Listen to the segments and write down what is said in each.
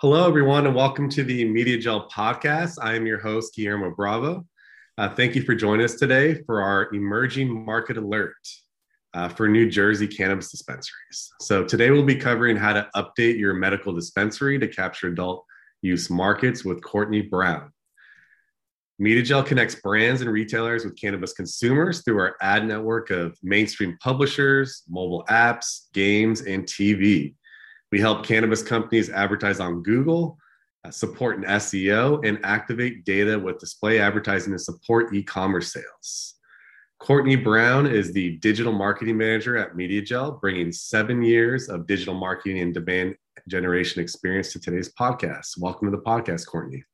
Hello, everyone, and welcome to the MediaJel podcast. I am your host, Guillermo Bravo. Uh, thank you for joining us today for our emerging market alert uh, for New Jersey cannabis dispensaries. So, today we'll be covering how to update your medical dispensary to capture adult use markets with Courtney Brown. MediaJel connects brands and retailers with cannabis consumers through our ad network of mainstream publishers, mobile apps, games, and TV. We help cannabis companies advertise on Google, uh, support an SEO, and activate data with display advertising to support e commerce sales. Courtney Brown is the digital marketing manager at MediaJel, bringing seven years of digital marketing and demand generation experience to today's podcast. Welcome to the podcast, Courtney.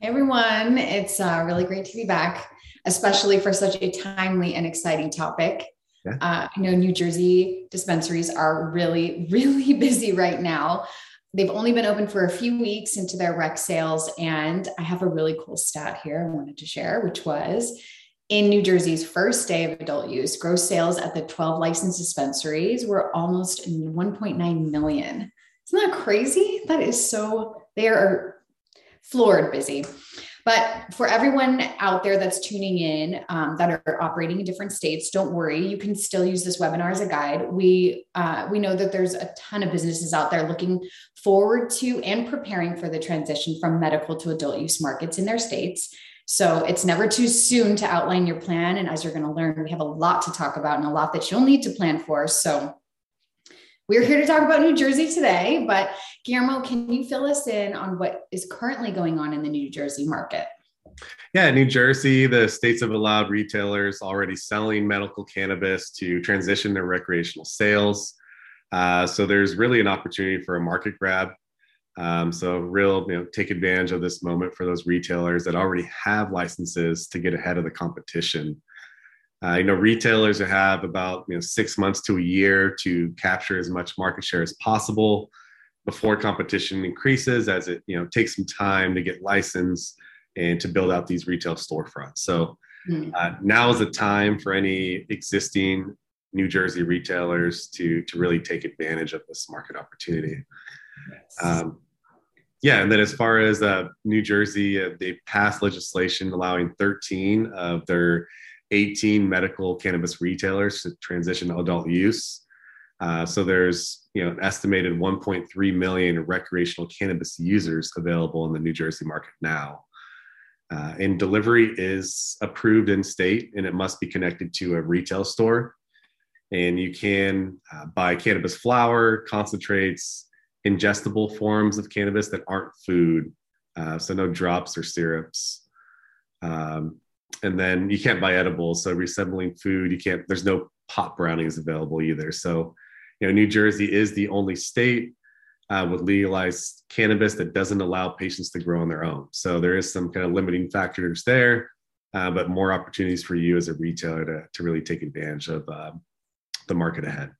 Hey everyone, it's uh, really great to be back, especially for such a timely and exciting topic. Yeah. Uh, I know New Jersey dispensaries are really, really busy right now. They've only been open for a few weeks into their rec sales. And I have a really cool stat here I wanted to share, which was in New Jersey's first day of adult use, gross sales at the 12 licensed dispensaries were almost 1.9 million. Isn't that crazy? That is so, they are floored busy. But for everyone out there that's tuning in um, that are operating in different states, don't worry. You can still use this webinar as a guide. We uh, we know that there's a ton of businesses out there looking forward to and preparing for the transition from medical to adult use markets in their states. So it's never too soon to outline your plan. And as you're going to learn, we have a lot to talk about and a lot that you'll need to plan for. So we're here to talk about New Jersey today, but Guillermo, can you fill us in on what is currently going on in the New Jersey market? Yeah, New Jersey, the states have allowed retailers already selling medical cannabis to transition their recreational sales. Uh, so there's really an opportunity for a market grab. Um, so real, you know, take advantage of this moment for those retailers that already have licenses to get ahead of the competition. Uh, you know, retailers have about you know six months to a year to capture as much market share as possible before competition increases, as it you know takes some time to get licensed and to build out these retail storefronts. So hmm. uh, now is the time for any existing New Jersey retailers to to really take advantage of this market opportunity. Um, yeah, and then as far as uh, New Jersey, uh, they passed legislation allowing 13 of their 18 medical cannabis retailers to transition to adult use. Uh, so there's you know an estimated 1.3 million recreational cannabis users available in the New Jersey market now. Uh, and delivery is approved in state, and it must be connected to a retail store. And you can uh, buy cannabis flower, concentrates, ingestible forms of cannabis that aren't food, uh, so no drops or syrups. Um, and then you can't buy edibles so resembling food you can't there's no pot brownies available either. So you know new jersey is the only state uh, with legalized cannabis that doesn't allow patients to grow on their own. So there is some kind of limiting factors there uh, but more opportunities for you as a retailer to, to really take advantage of uh, the market ahead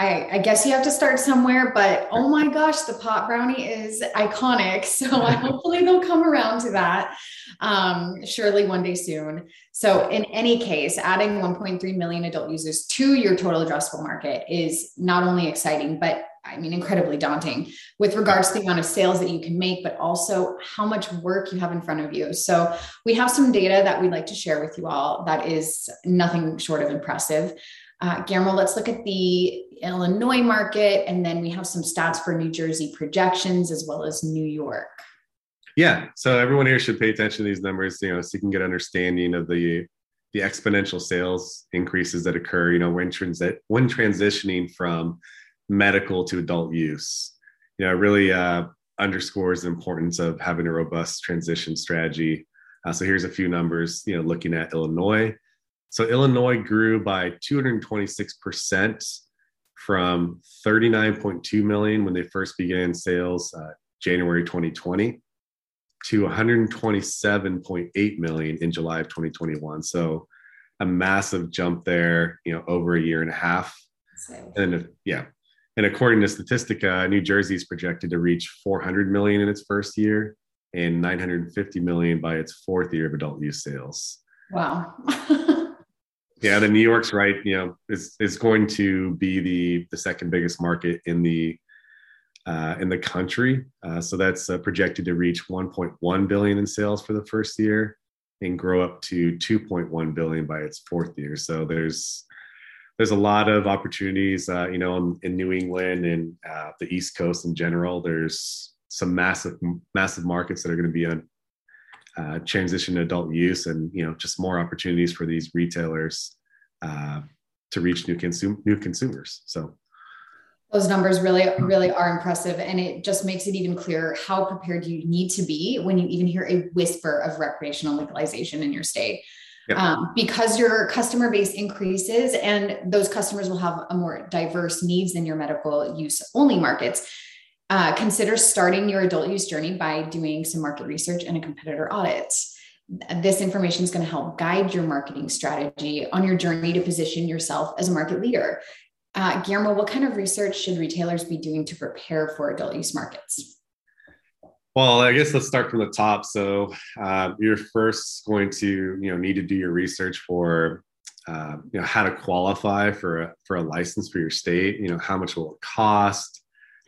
I, I, guess you have to start somewhere, but oh my gosh, the pot brownie is iconic. So hopefully they'll come around to that um, surely one day soon. So, in any case, adding 1.3 million adult users to your total addressable market is not only exciting, but I mean, incredibly daunting with regards to the amount of sales that you can make, but also how much work you have in front of you. So, we have some data that we'd like to share with you all that is nothing short of impressive. Uh, Guillermo, let's look at the Illinois market, and then we have some stats for New Jersey projections as well as New York. Yeah, so everyone here should pay attention to these numbers, you know, so you can get understanding of the the exponential sales increases that occur, you know, when transit when transitioning from medical to adult use. You know, it really uh, underscores the importance of having a robust transition strategy. Uh, so here's a few numbers, you know, looking at Illinois. So Illinois grew by 226% from 39.2 million when they first began sales uh, January 2020 to 127.8 million in July of 2021. So a massive jump there, you know, over a year and a half. And yeah, and according to Statistica, New Jersey is projected to reach 400 million in its first year and 950 million by its fourth year of adult use sales. Wow. yeah, the New York's right. You know, is is going to be the the second biggest market in the uh, in the country. Uh, so that's uh, projected to reach 1.1 billion in sales for the first year and grow up to 2.1 billion by its fourth year. So there's there's a lot of opportunities, uh, you know, in, in, New England and uh, the East Coast in general. There's some massive massive markets that are going to be on uh, transition to adult use, and you know, just more opportunities for these retailers to reach new consum- new consumers. So those numbers really really are impressive and it just makes it even clearer how prepared you need to be when you even hear a whisper of recreational legalization in your state um, because your customer base increases and those customers will have a more diverse needs than your medical use only markets uh, consider starting your adult use journey by doing some market research and a competitor audit this information is going to help guide your marketing strategy on your journey to position yourself as a market leader uh, Guillermo, what kind of research should retailers be doing to prepare for adult use markets? Well, I guess let's start from the top. So uh, you're first going to you know need to do your research for uh, you know how to qualify for a, for a license for your state. You know how much will it cost?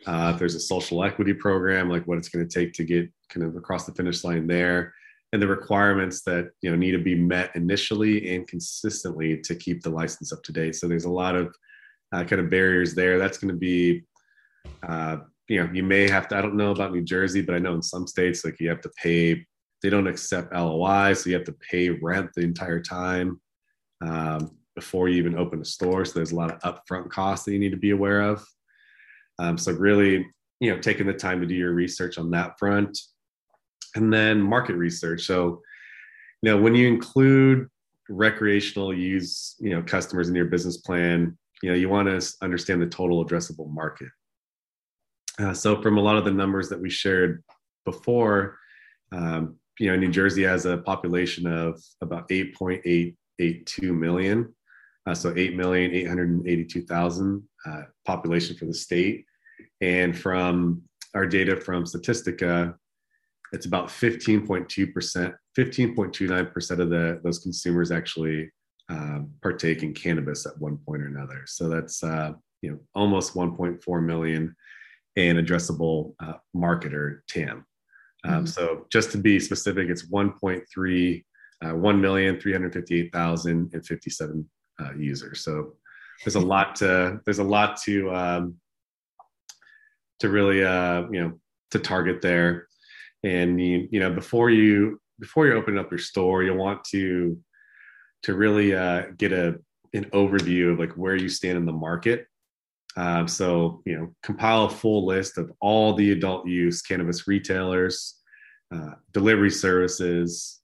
Uh, if there's a social equity program, like what it's going to take to get kind of across the finish line there, and the requirements that you know need to be met initially and consistently to keep the license up to date. So there's a lot of uh, kind of barriers there. That's going to be, uh, you know, you may have to. I don't know about New Jersey, but I know in some states like you have to pay. They don't accept LOI, so you have to pay rent the entire time um, before you even open a store. So there's a lot of upfront costs that you need to be aware of. Um, so really, you know, taking the time to do your research on that front, and then market research. So, you know, when you include recreational use, you know, customers in your business plan, you know you want to understand the total addressable market. Uh, so from a lot of the numbers that we shared before um, you know new jersey has a population of about 8.882 million. Uh, so 8,882,000 uh, population for the state and from our data from statistica it's about 15.2% 15.29% of the those consumers actually uh, partake in cannabis at one point or another. So that's uh, you know almost 1.4 million in addressable uh, market or TAM. Um, mm-hmm. So just to be specific, it's 1.3 uh, 1,358,057 uh, users. So there's a lot to there's a lot to um, to really uh, you know to target there. And you, you know before you before you open up your store, you want to to really uh, get a an overview of like where you stand in the market. Um, so you know, compile a full list of all the adult use cannabis retailers, uh, delivery services,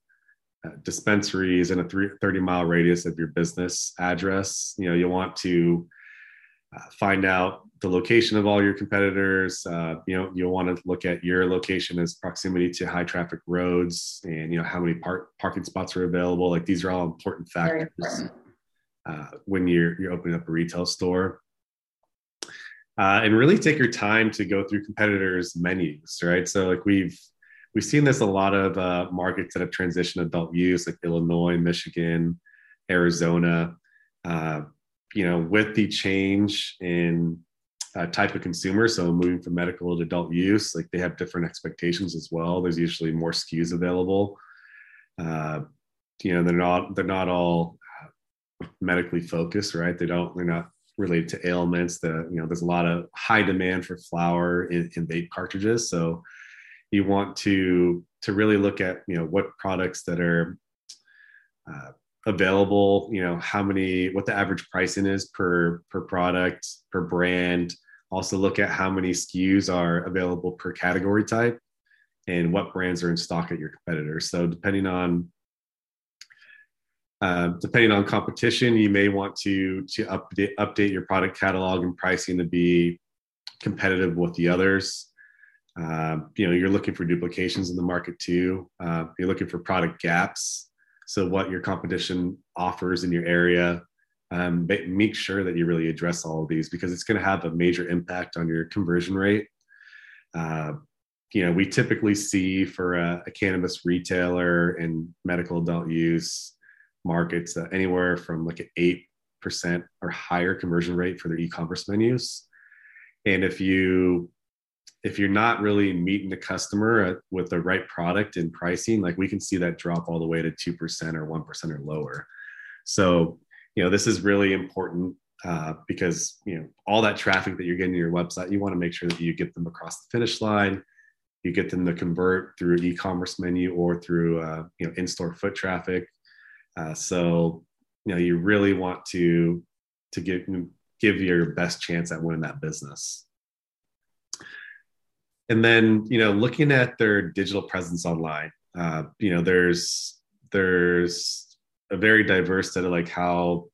uh, dispensaries in a 30 mile radius of your business address. You know, you'll want to uh, find out the location of all your competitors. Uh, you know, you'll want to look at your location as proximity to high traffic roads, and you know how many park, parking spots are available. Like these are all important factors important. Uh, when you're you're opening up a retail store. Uh, and really take your time to go through competitors' menus, right? So like we've we've seen this a lot of uh, markets that have transitioned adult use, like Illinois, Michigan, Arizona. Uh, you know, with the change in uh, type of consumer. So moving from medical to adult use, like they have different expectations as well. There's usually more SKUs available. Uh, you know, they're not they're not all medically focused, right? They don't they're not related to ailments. The you know there's a lot of high demand for flower in, in vape cartridges. So you want to to really look at you know what products that are uh, available you know how many what the average pricing is per per product per brand. Also look at how many skus are available per category type and what brands are in stock at your competitors. So depending on uh, depending on competition you may want to to update update your product catalog and pricing to be competitive with the others uh, you know you're looking for duplications in the market too. Uh, you're looking for product gaps. So what your competition offers in your area um, make sure that you really address all of these because it's going to have a major impact on your conversion rate. Uh, you know we typically see for a, a cannabis retailer and medical adult use markets uh, anywhere from like an 8% or higher conversion rate for their e-commerce menus. And if you if you're not really meeting the customer with the right product and pricing, like we can see that drop all the way to 2% or 1% or lower. So, you know, this is really important uh, because, you know, all that traffic that you're getting to your website, you want to make sure that you get them across the finish line. You get them to convert through e-commerce menu or through, uh, you know, in-store foot traffic. Uh, so, you know, you really want to to give give your best chance at winning that business and then you know looking at their digital presence online uh, you know there's there's a very diverse set of like how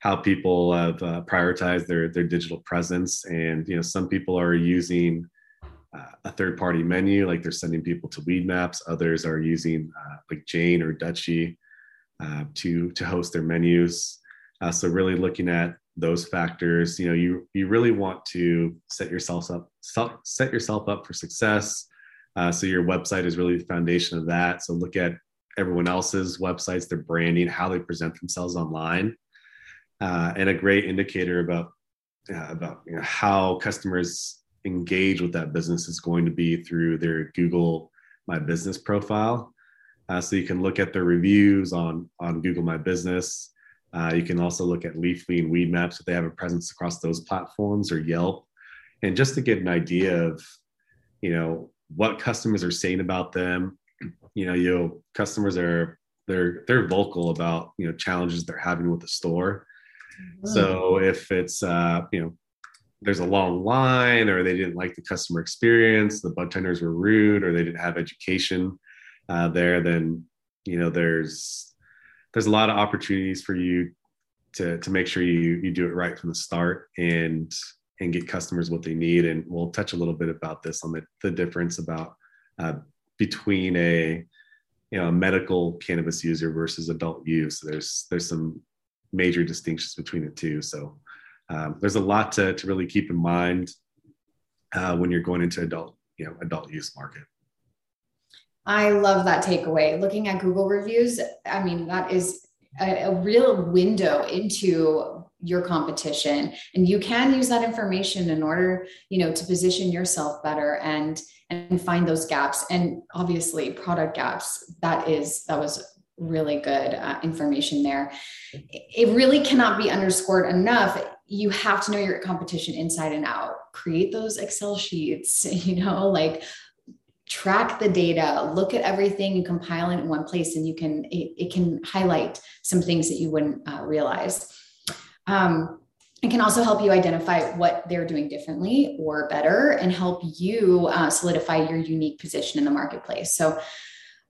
how people have uh, prioritized their their digital presence. And you know some people are using uh, a third party menu like they're sending people to Weedmaps. Others are using uh, like jane or dutchie uh, to to host their menus. Uh, so really looking at those factors. You know you you really want to set yourself up set yourself up for success. Uh, so your website is really the foundation of that. So look at everyone else's websites their branding how they present themselves online. Uh, and a great indicator about uh, about you know, how customers engage with that business is going to be through their google my business profile. Uh, so you can look at their reviews on on google my business uh, you can also look at Leafly and Weedmaps if they have a presence across those platforms or Yelp. And just to get an idea of, you know, what customers are saying about them, you know, you customers are they're they're vocal about you know challenges they're having with the store. Mm-hmm. So if it's uh, you know there's a long line or they didn't like the customer experience, the bud tenders were rude, or they didn't have education uh, there, then you know there's there's a lot of opportunities for you to to make sure you you do it right from the start and and get customers what they need. And we'll touch a little bit about this on the, the difference about uh, between a you know a medical cannabis user versus adult use. There's there's some major distinctions between the two. So um, there's a lot to to really keep in mind uh, when you're going into adult you know adult use market. I love that takeaway. Looking at Google reviews, I mean, that is a, a, real window into your competition. And you can use that information in order, you know, to position yourself better and and find those gaps. And obviously product gaps, that is that was really good uh, information there. It really cannot be underscored enough. You have to know your competition inside and out. Create those Excel sheets, you know, like track the data look at everything and compile it in one place and you can it, it can highlight some things that you wouldn't uh, realize. Um, it can also help you identify what they're doing differently or better and help you uh, solidify your unique position in the marketplace. So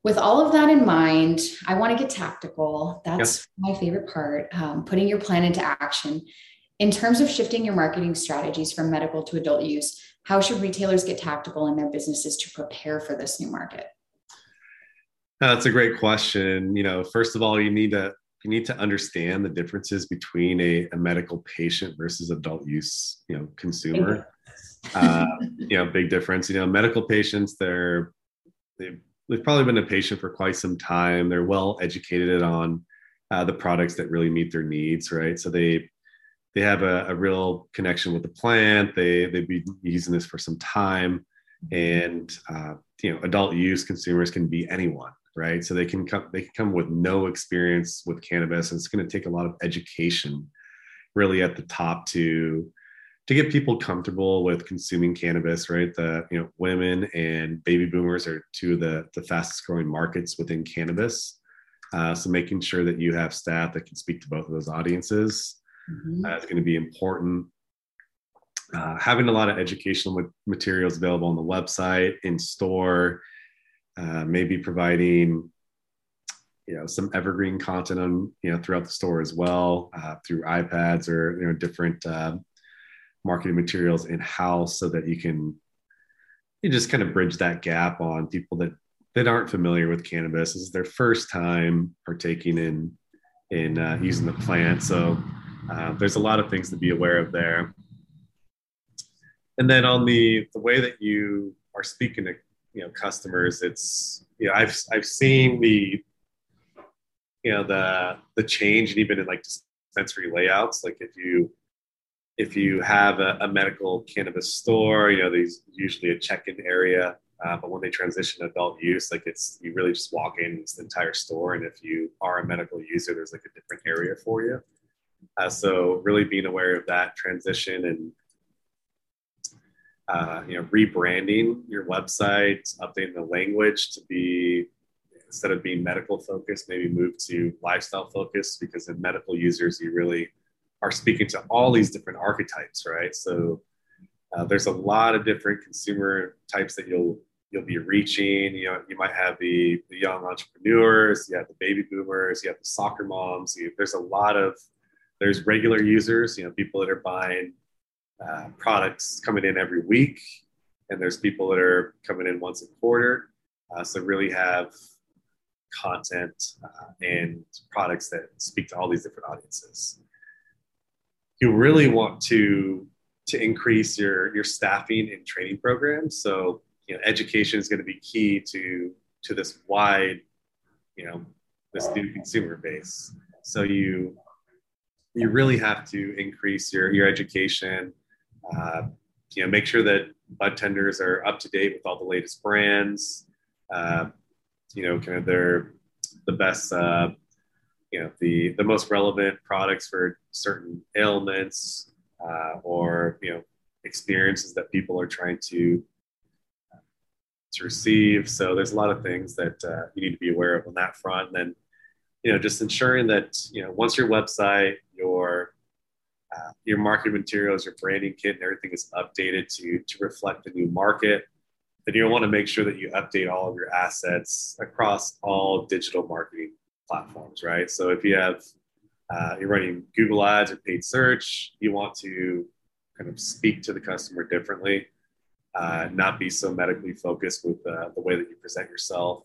with all of that in mind i want to get tactical. That's yep. my favorite part um, putting your plan into action. In terms of shifting your marketing strategies from medical to adult use how should retailers get tactical in their businesses to prepare for this new market? That's a great question. You know, first of all, you need to you need to understand the differences between a, a medical patient versus adult use, you know, consumer. uh, you know, big difference. You know, medical patients, they're they've, they've probably been a patient for quite some time. They're well educated on uh, the products that really meet their needs, right? So they they have a, a real connection with the plant. They they've been using this for some time, and uh, you know, adult use consumers can be anyone, right? So they can come they can come with no experience with cannabis, and it's going to take a lot of education, really at the top to to get people comfortable with consuming cannabis, right? The you know women and baby boomers are two of the the fastest growing markets within cannabis. Uh, so making sure that you have staff that can speak to both of those audiences mm-hmm. uh, going to be important. Uh, having a lot of educational materials available on the website, in store, uh, maybe providing you know some evergreen content on you know throughout the store as well uh, through iPads or you know different uh, marketing materials in house so that you can you just kind of bridge that gap on people that that aren't familiar with cannabis. This is their first time partaking in in uh, using the plant, so uh, there's a lot of things to be aware of there. And then on the the way that you are speaking to you know customers, it's you know I've I've seen the you know the the change and even in like dispensary layouts. Like if you if you have a, a, medical cannabis store, you know, there's usually a check-in area. Uh, but when they transition to adult use, like it's you really just walk in, it's the entire store. And if you are a medical user, there's like a different area for you. Uh, so really being aware of that transition and uh, you know rebranding your website, updating the language to be instead of being medical focused, maybe move to lifestyle focused because in medical users you really are speaking to all these different archetypes, right? So uh, there's a lot of different consumer types that you'll you'll be reaching. You know, you might have the, the young entrepreneurs, you have the baby boomers, you have the soccer moms. You, there's a lot of there's regular users, you know, people that are buying uh, products coming in every week, and there's people that are coming in once a quarter. Uh, so really have content uh, and products that speak to all these different audiences you really want to to increase your your staffing and training programs. So you know, education is going to be key to to this wide, you know, this new consumer base. So you you really have to increase your your education. Uh, you know, make sure that bud tenders are up to date with all the latest brands. Uh, you know, kind of their the best uh, you know the the most relevant products for certain ailments uh, or you know experiences that people are trying to to receive. So there's a lot of things that uh, you need to be aware of on that front. And then you know just ensuring that you know once your website, your uh, your marketing materials, your branding kit, and everything is updated to to reflect the new market. Then you'll want to make sure that you update all of your assets across all digital marketing platforms, right? So if you have uh, you're running Google Ads or paid search, you want to kind of speak to the customer differently, uh, not be so medically focused with uh, the way that you present yourself,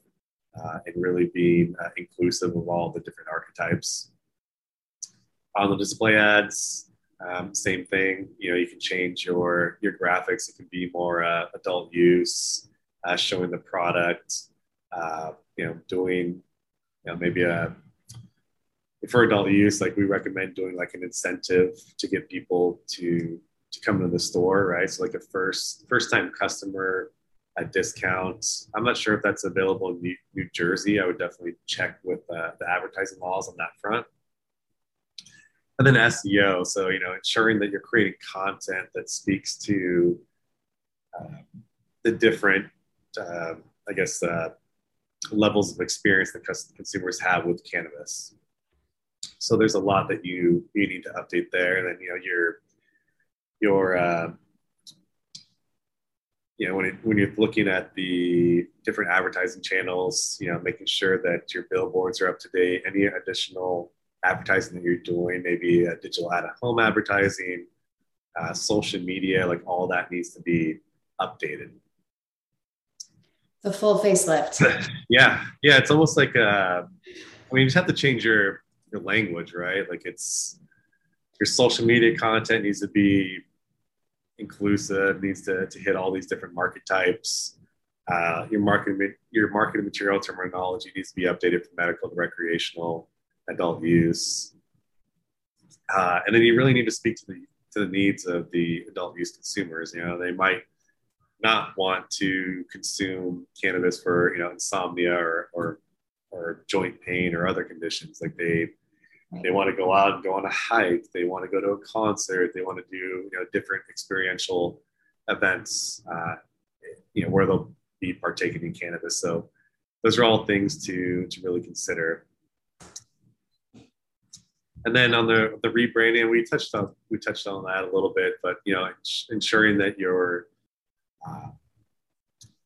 uh, and really being uh, inclusive of all the different archetypes. On the display ads, um, same thing. You know, you can change your your graphics. It can be more uh, adult use, showing the product. you know, doing you know, maybe a for adult use, like we recommend doing like an incentive to get people to to come to the store, right? So like a first first time customer at discount. I'm not sure if that's available in New, New Jersey. I would definitely check with uh, the advertising laws on that front. And then SEO, so you know, ensuring that you're creating content that speaks to uh, the different, uh, I guess, uh, levels of experience that consumers have with cannabis. So there's a lot that you you need to update there, and then you know your your uh, you know when it, when you're looking at the different advertising channels, you know making sure that your billboards are up to date. Any additional advertising that you're doing, maybe digital out of home advertising, uh, social media, like all that needs to be updated the full facelift. yeah, yeah, it's almost like uh, I mean, you just have to change your your language, right? Like it's your social media content needs to be inclusive, needs to, to hit all these different market types. Uh, your marketing your marketing material terminology needs to be updated from medical to recreational, adult use, uh, and then you really need to speak to the to the needs of the adult use consumers. You know, they might not want to consume cannabis for you know insomnia or or, or joint pain or other conditions. Like they they want to go out and go on a hike. They want to go to a concert. They want to do you know different experiential events uh, you know where they'll be partaking in cannabis. So those are all things to to really consider and then on the the rebranding we touched on we touched on that a little bit but you know ensuring that you're uh,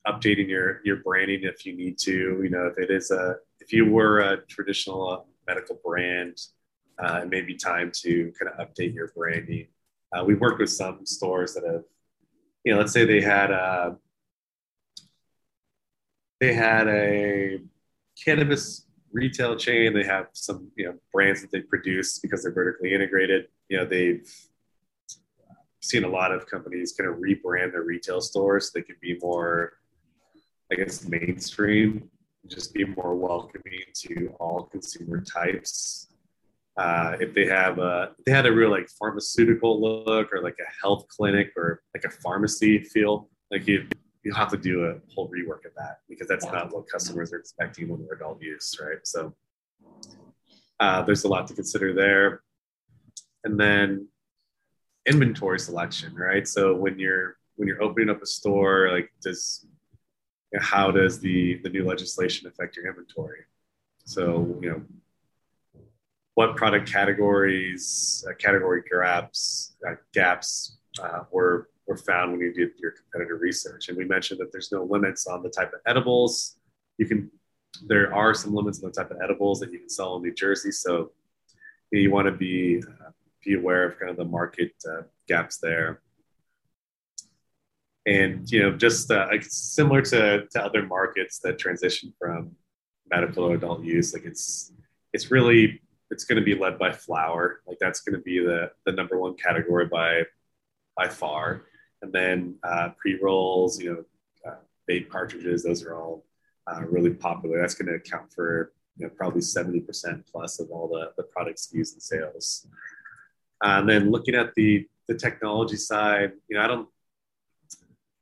updating your your branding if you need to. You know, if it is a if you were a traditional uh, medical brand, uh, it may be time to kind of update your branding. Uh, we've worked with some stores that have, you know, let's say they had a uh, they had a cannabis retail chain. They have some you know brands that they produce because they're vertically integrated. You know, they've seen a lot of companies kind of rebrand their retail stores. So they can be more, I guess, mainstream, just be more welcoming to all consumer types. uh, if they have a they had a real like pharmaceutical look or like a health clinic or like a pharmacy feel like you you have to do a whole rework of that because that's yeah. not what customers are expecting when they're adult use right? So uh, there's a lot to consider there. And then inventory selection right? So when you're when you're opening up a store like does how does the the new legislation affect your inventory? So you know what product categories, uh, category gaps, uh, gaps uh, were were found when you did your competitor research. And we mentioned that there's no limits on the type of edibles you can. There are some limits on the type of edibles that you can sell in New Jersey, so you, know, you want to be uh, be aware of kind of the market uh, gaps there. And you know, just uh, like similar to, to other markets that transition from medical to adult use, like it's it's really it's going to be led by flower. Like that's going to be the the number one category by by far. And then uh, pre rolls, you know, uh, vape cartridges, those are all uh, really popular. That's going to account for you know, probably 70% plus of all the, the product SKUs and sales. Uh, and then looking at the the technology side, you know, I don't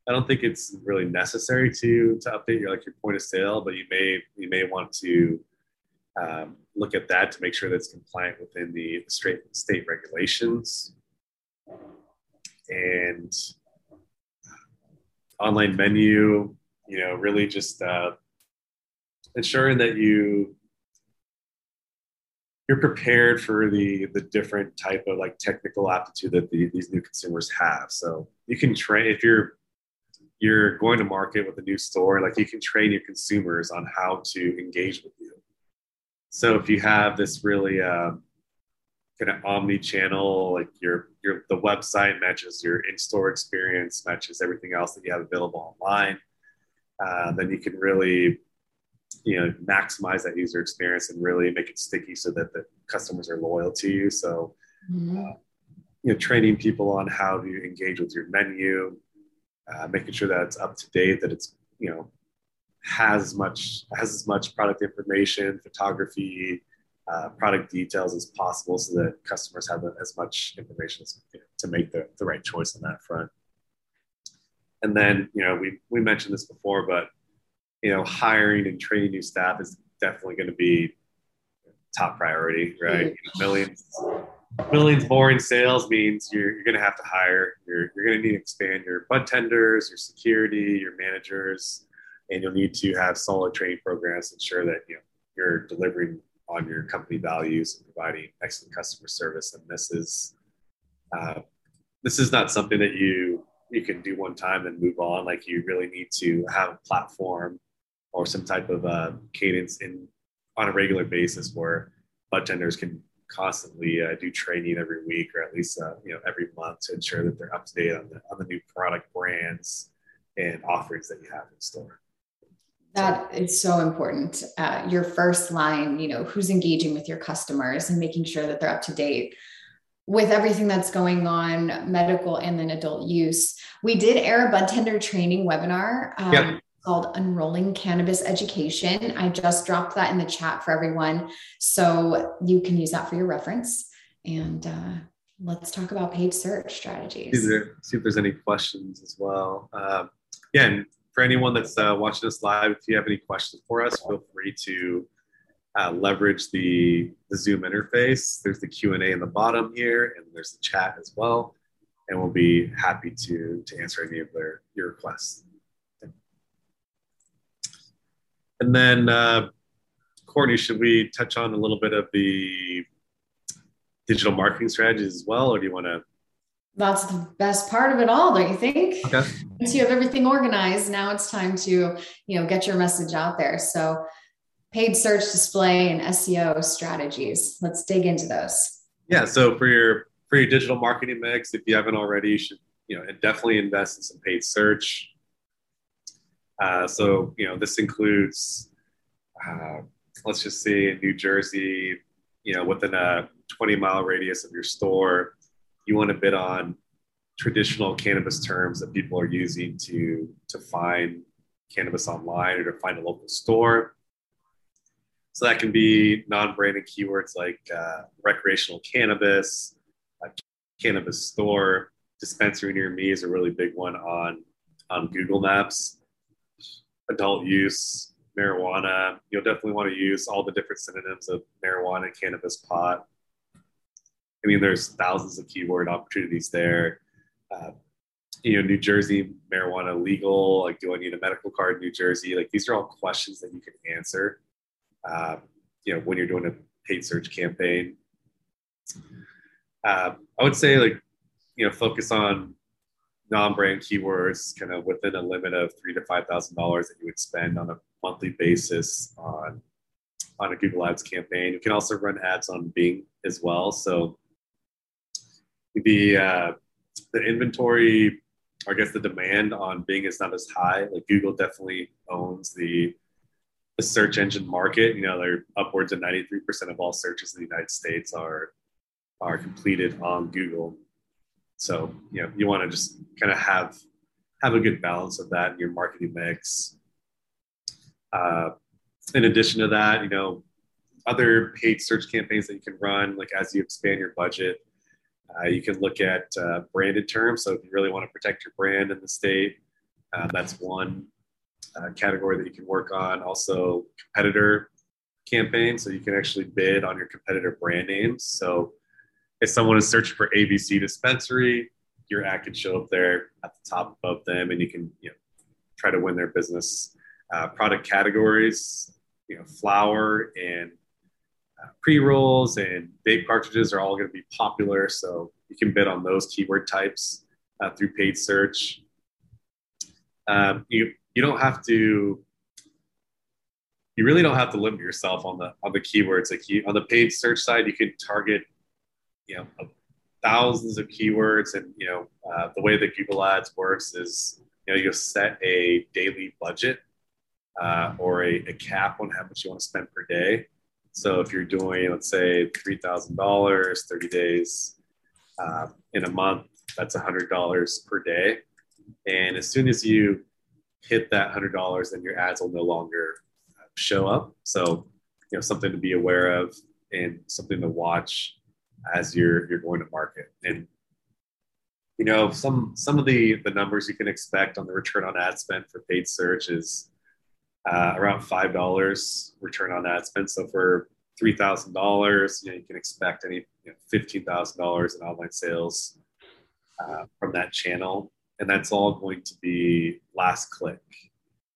I don't think it's really necessary to to update your like your point of sale, but you may you may want to um, look at that to make sure that's compliant within the state, state regulations. And online menu, you know, really just uh, ensuring that you you're prepared for the the different type of like technical aptitude that the, these new consumers have. So you can train if you're you're going to market with a new store, like you can train your consumers on how to engage with you. So if you have this really uh, kind of omni-channel, like your your the website matches your in-store experience, matches everything else that you have available online, uh, then you can really you know maximize that user experience and really make it sticky so that the customers are loyal to you. So. Mm-hmm. Uh, you know, training people on how to engage with your menu, uh, making sure that it's up to date, that it's you know has as much has as much product information, photography, uh, product details as possible, so that customers have as much information as, to make the, the right choice on that front. And then, you know, we we mentioned this before, but you know, hiring and training new staff is definitely going to be top priority, right? You know, millions millions more in sales means you're, you're going to have to hire. You're, you're going to need to expand your bud tenders, your security, your managers, and you'll need to have solid training programs to ensure that you know you're delivering on your company values and providing excellent customer service. And this is uh, this is not something that you you can do one time and move on. Like you really need to have a platform or some type of uh, cadence in on a regular basis where bud tenders can constantly uh, do training every week or at least uh, you know every month to ensure that they're up to date on the, on the new product brands and offerings that you have in store. That is so important. Uh, your first line, you know, who's engaging with your customers and making sure that they're up to date with everything that's going on, medical and then adult use. We did air a bud tender training webinar um, yep. called Unrolling Cannabis Education. I just dropped that in the chat for everyone. So you can use that for your reference. And uh, let's talk about paid search strategies. See, there, see if there's any questions as well. Uh, yeah, and for anyone that's uh, watching us live, if you have any questions for us, feel free to uh, leverage the, the Zoom interface. There's the Q&A in the bottom here, and there's the chat as well. And we'll be happy to, to answer any of their, your requests. And then, uh, Courtney, should we touch on a little bit of the digital marketing strategies as well, or do you want to that's the best part of it all don't you think? Okay. once you have everything organized now it's time to you know get your message out there. So paid search display and seo strategies. Let's dig into those. Yeah so for your for your digital marketing mix if you haven't already you should you know definitely invest in some paid search. Uh, so you know this includes uh, let's just say in new jersey you know within a 20 mile radius of your store you want to bid on traditional cannabis terms that people are using to to find cannabis online or to find a local store. So that can be non-branded keywords like uh, recreational cannabis, a cannabis store, dispensary near me is a really big one on on Google Maps. Adult use, marijuana. You'll definitely want to use all the different synonyms of marijuana, cannabis, pot. I mean, there's thousands of keyword opportunities there. Uh, you know, New Jersey marijuana legal? Like, do I need a medical card in New Jersey? Like, these are all questions that you can answer. Uh, you know, when you're doing a paid search campaign. Uh, I would say, like, you know, focus on non-brand keywords, kind of within a limit of three to five thousand dollars that you would spend on a monthly basis on on a Google Ads campaign. You can also run ads on Bing as well. So the uh, the inventory, I guess the demand on Bing is not as high. Like Google definitely owns the the search engine market. You know, they're upwards of 93% of all searches in the United States are are completed on Google. So, you know, you want to just kind of have have a good balance of that in your marketing mix. Uh, in addition to that, you know, other paid search campaigns that you can run, like as you expand your budget, uh, you can look at uh, branded terms. So if you really want to protect your brand in the state, uh, that's one uh, category that you can work on. Also, competitor campaigns. So you can actually bid on your competitor brand names. So if someone is searching for ABC dispensary, your ad can show up there at the top above them, and you can you know try to win their business. Uh, product categories, you know, flower and pre rolls and vape cartridges are all going to be popular. So you can bid on those keyword types uh, through paid search. Um, you you don't have to. You really don't have to limit yourself on the on the keywords. Like you, on the paid search side, you can target, you know, thousands of keywords, and you know uh, the way that Google Ads works is you know you set a daily budget uh, or a, a cap on how much you want to spend per day so if you're doing, let's say, three thousand dollars, thirty days uh, in a month, that's hundred dollars per day. And as soon as you hit that hundred dollars, then your ads will no longer show up. So you know something to be aware of and something to watch as you're you're going to market. And you know some some of the the numbers you can expect on the return on ad spend for paid search is uh, around five dollars return on ad spend. So for three thousand dollars, you know, you can expect any you know, fifteen thousand dollars in online sales uh, from that channel, and that's all going to be last click,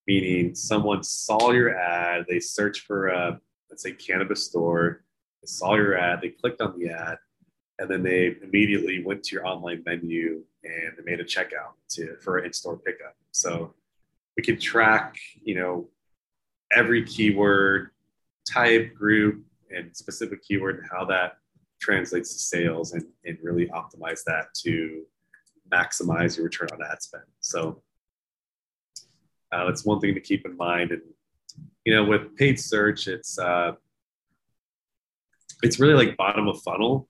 meaning someone saw your ad, they searched for a let's say cannabis store, they saw your ad, they clicked on the ad, and then they immediately went to your online menu and they made a checkout to for an in-store pickup. So we can track, you know, every keyword, type, group, and specific keyword and how that translates to sales and, and really optimize that to maximize your return on ad spend. So uh, that's one thing to keep in mind. And you know, with paid search, it's uh, it's really like bottom of funnel.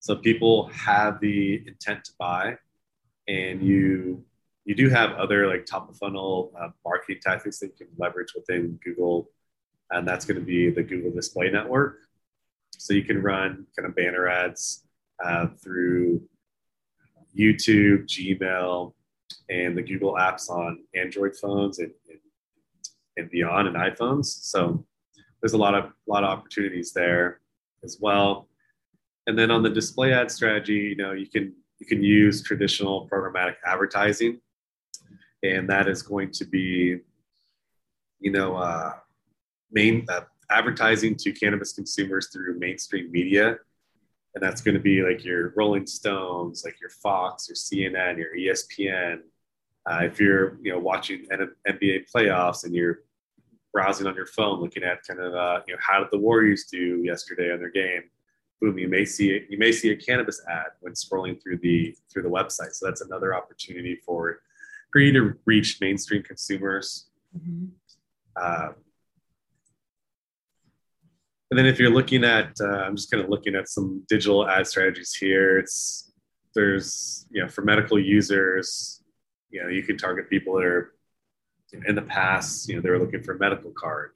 So people have the intent to buy, and you you do have other like top of funnel uh, marketing tactics that you can leverage within Google, and that's going to be the Google Display Network. So you can run kind of banner ads uh, through YouTube, Gmail, and the Google apps on Android phones and, and, and beyond and iPhones. So there's a lot of lot of opportunities there as well. And then on the display ad strategy, you know, you can you can use traditional programmatic advertising and that is going to be, you know, uh, main uh, advertising to cannabis consumers through mainstream media, and that's going to be like your Rolling Stones, like your Fox, your CNN, your ESPN. Uh, if you're, you know, watching NBA playoffs and you're browsing on your phone, looking at kind of, uh, you know, how did the Warriors do yesterday on their game? Boom, you may see you may see a cannabis ad when scrolling through the through the website. So that's another opportunity for to reach mainstream consumers. Mm-hmm. Uh, and then if you're looking at, uh, I'm just kind of looking at some digital ad strategies here. It's there's you know for medical users, you know you can target people that are in the past, you know they were looking for a medical card.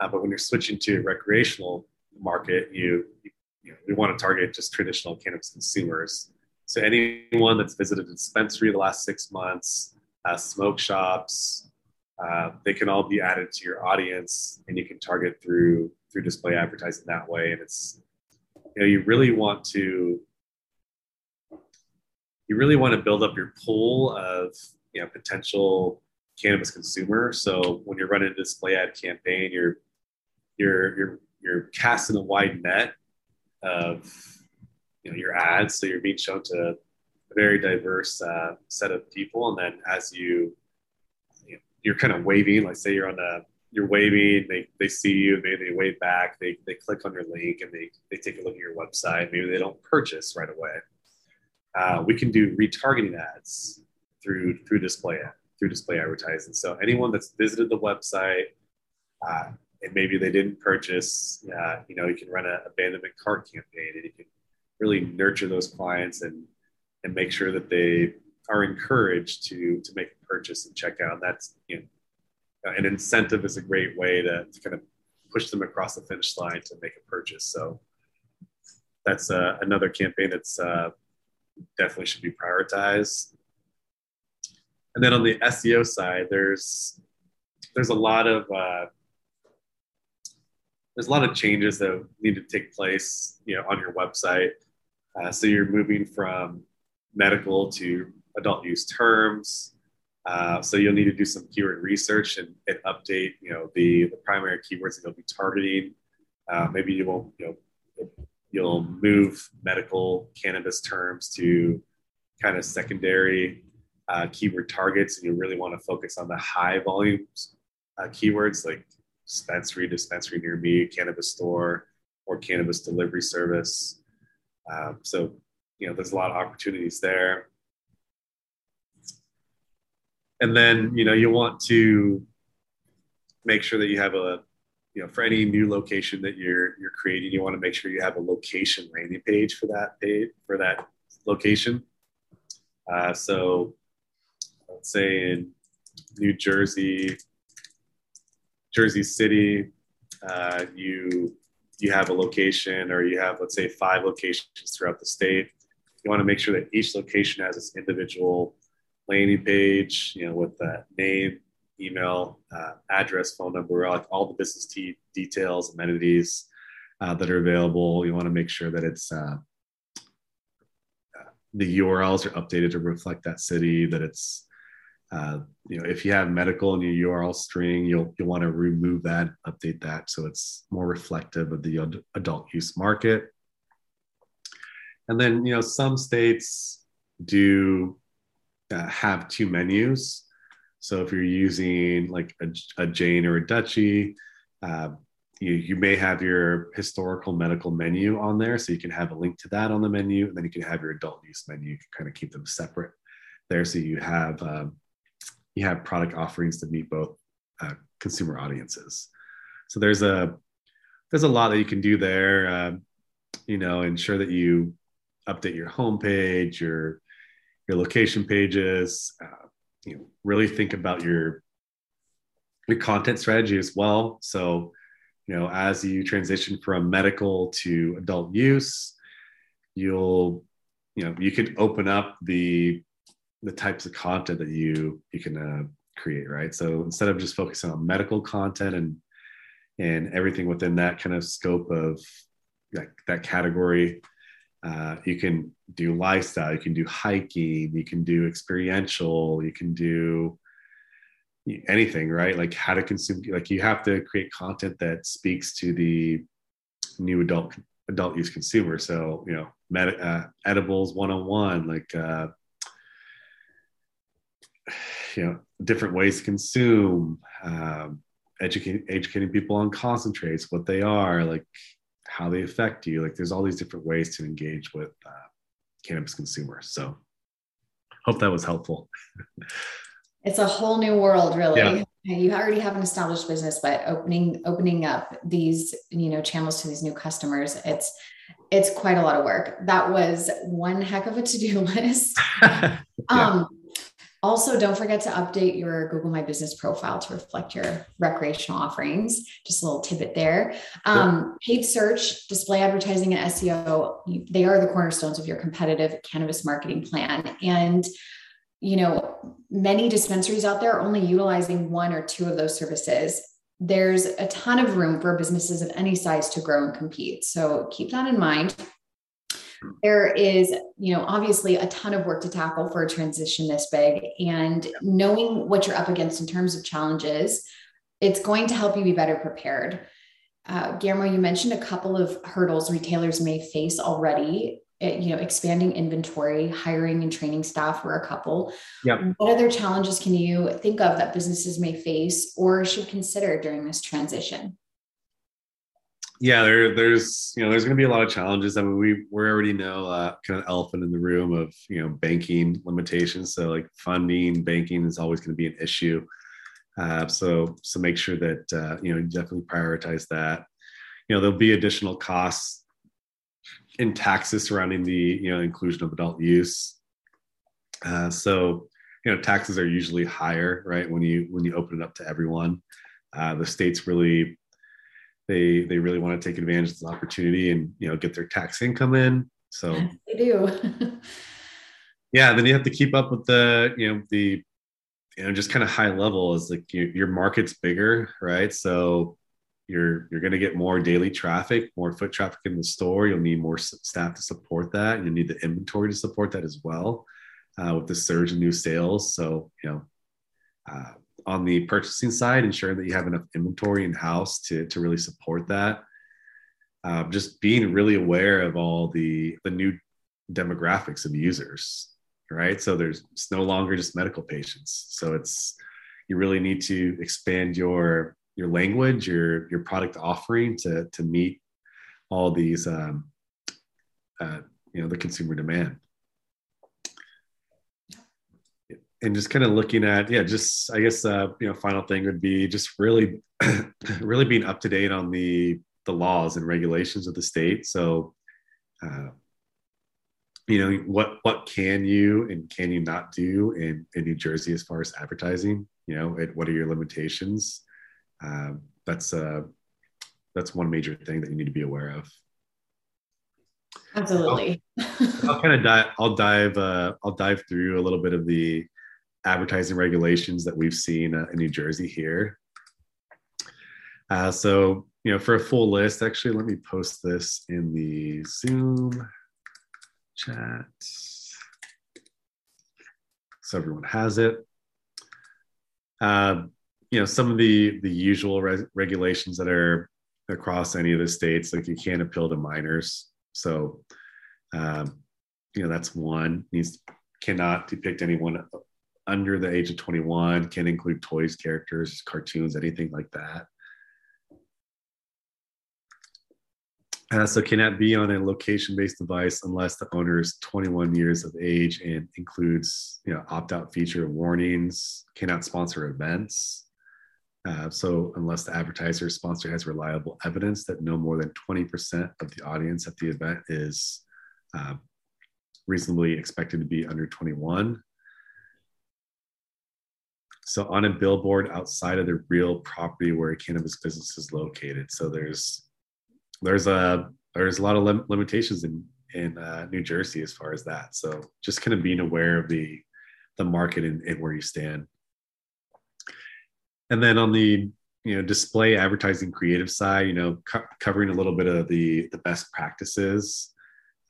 Uh, but when you're switching to recreational market, you, you, you know, we want to target just traditional cannabis consumers. So anyone that's visited a dispensary the last six months, uh, smoke shops, uh, they can all be added to your audience, and you can target through through display advertising that way. And it's you know you really want to you really want to build up your pool of you know potential cannabis consumer. So when you're running a display ad campaign, you're you're you're you're casting a wide net of you know your ads. So you're being shown to a very diverse uh, set of people, and then as you, you know, you're kind of waving, like say you're on a you're waving, they, they see you, maybe they wave back, they, they click on your link and they, they take a look at your website. Maybe they don't purchase right away. Uh, we can do retargeting ads through through display through display advertising. So anyone that's visited the website uh, and maybe they didn't purchase, uh, you know, you can run an abandonment cart campaign and you can really nurture those clients and and make sure that they are encouraged to to make a purchase and check out. That's you know an incentive is a great way to, to kind of push them across the finish line to make a purchase. So that's uh, another campaign that's uh, definitely should be prioritized. And then on the SEO side, there's there's a lot of uh, there's a lot of changes that need to take place, you know, on your website. Uh, so you're moving from medical to adult use terms. Uh, so you'll need to do some keyword research and, and, update, you know, the, the primary keywords that you'll be targeting. Uh, maybe you won't, you know, you'll move medical cannabis terms to kind of secondary uh, keyword targets, and you really want to focus on the high volumes uh, keywords like dispensary, dispensary near me, cannabis store, or cannabis delivery service. Um, so, you know, there's a lot of opportunities there. And then you know you want to make sure that you have a you know for any new location that you're you're creating you want to make sure you have a location landing page for that page for that location. Uh, so let's say in new jersey jersey city uh, you you have a location or you have let's say five locations throughout the state you want to make sure that each location has its individual landing page, you know, with the name, email, uh, address, phone number, like all the business t- details, amenities uh, that are available. You want to make sure that it's uh, the URLs are updated to reflect that city. That it's uh, you know, if you have medical in your URL string, you'll you'll want to remove that, update that, so it's more reflective of the ad- adult use market. And then you know, some states do uh, have two menus. So if you're using like a, a Jane or a Dutchie uh, you, you may have your historical medical menu on there. So you can have a link to that on the menu. And then you can have your adult use menu. You can kind of keep them separate there. So you have, um, you have product offerings to meet both uh, consumer audiences. So there's a, there's a lot that you can do there. Uh, you know, ensure that you update your homepage, your your location pages. Uh, you know, really think about your your content strategy as well. So, you know, as you transition from medical to adult use, you'll, you know, you can open up the the types of content that you you can uh, create, right? So instead of just focusing on medical content and and everything within that kind of scope of that, that category, uh, you can do lifestyle, you can do hiking, you can do experiential, you can do anything, right? Like how to consume, like you have to create content that speaks to the new adult adult use consumer. So, you know, med- uh, edibles one on one, like, uh, you know, different ways to consume, um, educating, educating people on concentrates, what they are, like how they affect you. Like there's all these different ways to engage with uh, cannabis consumers. So hope that was helpful. it's a whole new world, really. Yeah. You already have an established business, but opening opening up these you know channels to these new customers, it's it's quite a lot of work. That was one heck of a to do list. yeah. Um, Also, don't forget to update your Google My Business profile to reflect your recreational offerings. Just a little tidbit there. Um, paid search, display advertising, and SEO, they are the cornerstones of your competitive cannabis marketing plan. And you know, many dispensaries out there are only utilizing one or two of those services. There's a ton of room for businesses of any size to grow and compete. So keep that in mind there is you know obviously a ton of work to tackle for a transition this big and knowing what you're up against in terms of challenges it's going to help you be better prepared uh, Guillermo, you mentioned a couple of hurdles retailers may face already. Eh, you know, expanding inventory, hiring and training staff were a couple. Yep. What other challenges can you think of that businesses may face or should consider during this transition? Yeah, there, there's you know there's going to be a lot of challenges. I mean, we we already know uh, kind of elephant in the room of you know banking limitations. So like funding, banking is always going to be an issue. Uh, so so make sure that uh, you know definitely prioritize that. You know there'll be additional costs in taxes surrounding the you know inclusion of adult use. Uh, so you know taxes are usually higher, right? When you when you open it up to everyone, uh, the states really they they really want to take advantage of this opportunity and you know get their tax income in so. They do. Yeah then you have to keep up with the you know the you know just kind of high level is like you, your market's bigger right? So you're you're going to get more daily traffic more foot traffic in the store. You'll need more staff to support that. You need the inventory to support that as well uh, with the surge in new sales. So you know uh, on the purchasing side, ensuring that you have enough inventory in house to, to really support that. Uh, just being really aware of all the, the new demographics of users, right? So there's it's no longer just medical patients. So it's you really need to expand your your language, your your product offering to to meet all these um, uh, you know the consumer demand and just kind of looking at yeah just i guess uh you know final thing would be just really really being up to date on the the laws and regulations of the state. So uh, you know what what can you and can you not do in in new jersey as far as advertising you know it, what are your limitations? Um, that's uh that's one major thing that you need to be aware of. Absolutely. I'll, I'll kind of dive i'll dive uh i'll dive through a little bit of the advertising regulations that we've seen uh, in New Jersey here. Uh, so, you know, for a full list, actually, let me post this in the Zoom chat so everyone has it. Uh, you know, some of the the usual re- regulations that are across any of the states, like you can't appeal to minors. So, um, you know, that's one needs cannot depict anyone under the age of 21 can include toys characters cartoons anything like that. Uh, so cannot be on a location-based device unless the owner is 21 years of age and includes you know opt-out feature warnings cannot sponsor events. Uh, so unless the advertiser sponsor has reliable evidence that no more than 20% of the audience at the event is uh, reasonably expected to be under 21 so on a billboard outside of the real property where a cannabis business is located. So there's there's a there's a lot of lim- limitations in in uh, New Jersey as far as that. So just kind of being aware of the the market and, and where you stand. And then on the you know display advertising creative side, you know co- covering a little bit of the the best practices.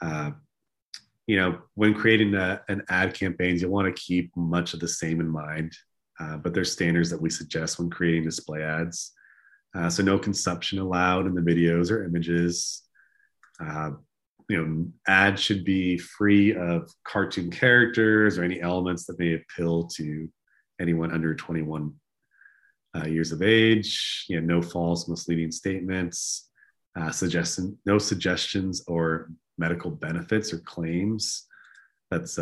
Uh, you know when creating a, an ad campaigns, you want to keep much of the same in mind uh, but there's standards that we suggest when creating display ads. Uh, so no consumption allowed in the videos or images. Uh, you know, ads should be free of cartoon characters or any elements that may appeal to anyone under 21 uh, years of age. You know, no false, misleading statements. Uh, suggestion, no suggestions or medical benefits or claims. That's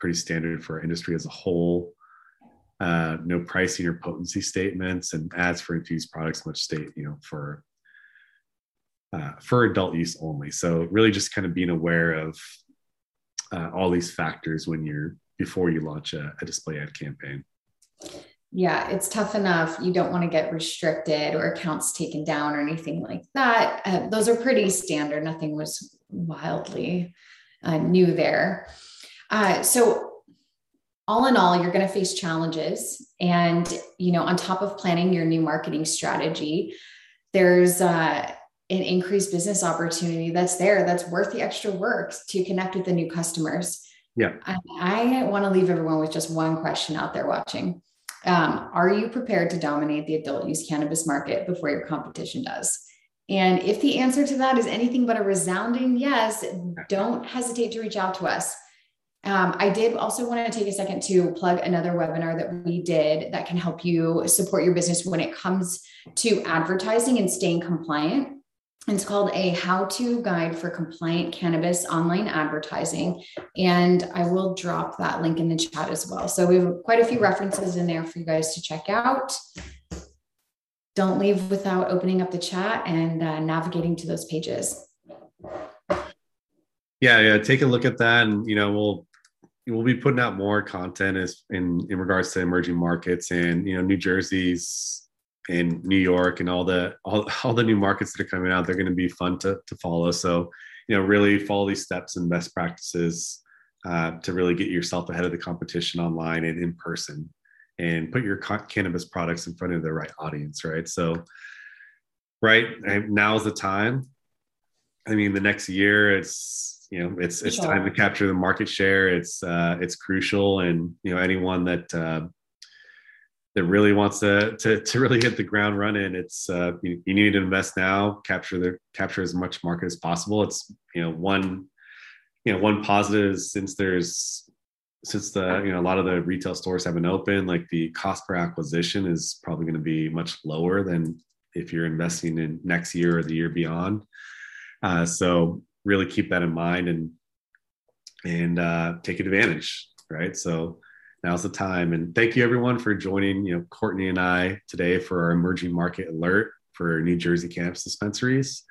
pretty standard for our industry as a whole uh, no pricing or potency statements, and ads for infused products much state, you know, for uh, for adult use only. So really, just kind of being aware of uh, all these factors when you're before you launch a, a display ad campaign. Yeah, it's tough enough. You don't want to get restricted or accounts taken down or anything like that. Uh, those are pretty standard. Nothing was wildly uh, new there. Uh, so all in all, you're going to face challenges. And, you know, on top of planning your new marketing strategy, there's uh, an increased business opportunity that's there that's worth the extra work to connect with the new customers. Yeah. I, I want to leave everyone with just one question out there watching. Um, are you prepared to dominate the adult use cannabis market before your competition does? And if the answer to that is anything but a resounding yes, don't hesitate to reach out to us. Um, I did also want to take a second to plug another webinar that we did that can help you support your business when it comes to advertising and staying compliant. It's called a how to guide for compliant cannabis online advertising. And I will drop that link in the chat as well. So we have quite a few references in there for you guys to check out. Don't leave without opening up the chat and uh, navigating to those pages. Yeah, yeah. Take a look at that, and you know we'll we'll be putting out more content as in in regards to emerging markets and you know New Jersey's and New York and all the all, all the new markets that are coming out. They're going to be fun to to follow. So you know really follow these steps and best practices uh, to really get yourself ahead of the competition online and in person and put your cannabis products in front of the right audience right so right now is the time i mean the next year it's you know it's it's sure. time to capture the market share. It's uh it's crucial and you know anyone that uh that really wants to to, to really hit the ground running it's uh you, you need to invest now capture the capture as much market as possible. It's you know one you know one positive is since there's since the you know a lot of the retail stores haven't opened like the cost per acquisition is probably going to be much lower than if you're investing in next year or the year beyond. Uh, so really keep that in mind and and uh, take advantage right? So now's the time. And thank you everyone for joining you know courtney and i today for our emerging market alert for new jersey cannabis dispensaries.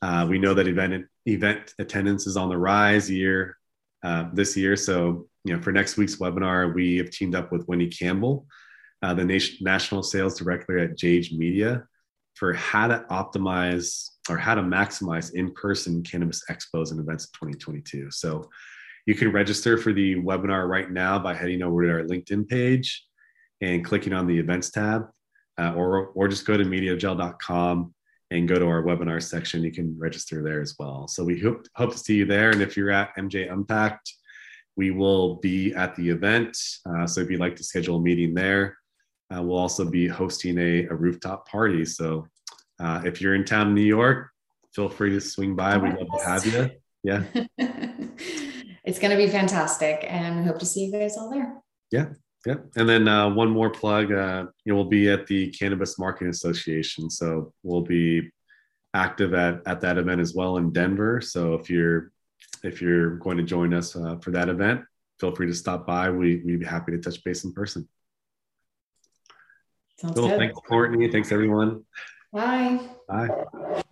Uh, we know that event event attendance is on the rise year uh, this year. So you know for next week's webinar we have teamed up with wendy campbell uh, the nation, national sales director at jage media for how to optimize or how to maximize in-person cannabis expos and events in 2022. So you can register for the webinar right now by heading over to our LinkedIn page and clicking on the events tab, uh, or, or just go to mediajel.com and go to our webinar section. You can register there as well. So we hope, hope to see you there. And if you're at MJ Unpacked, we will be at the event. Uh, so if you'd like to schedule a meeting there, uh, we'll also be hosting a, a rooftop party. So uh, if you're in town in New York, feel free to swing by. We'd love to have you. Yeah. it's going to be fantastic and we hope to see you guys all there. Yeah. Yeah. And then uh, one more plug, uh, you know, we'll be at the Cannabis Marketing Association. So we'll be active at, at that event as well in Denver. So if you're, if you're going to join us uh, for that event, feel free to stop by. We, we'd be happy to touch base in person. Sounds cool. Good. Thanks, Courtney. Thanks, everyone. Bye. Bye.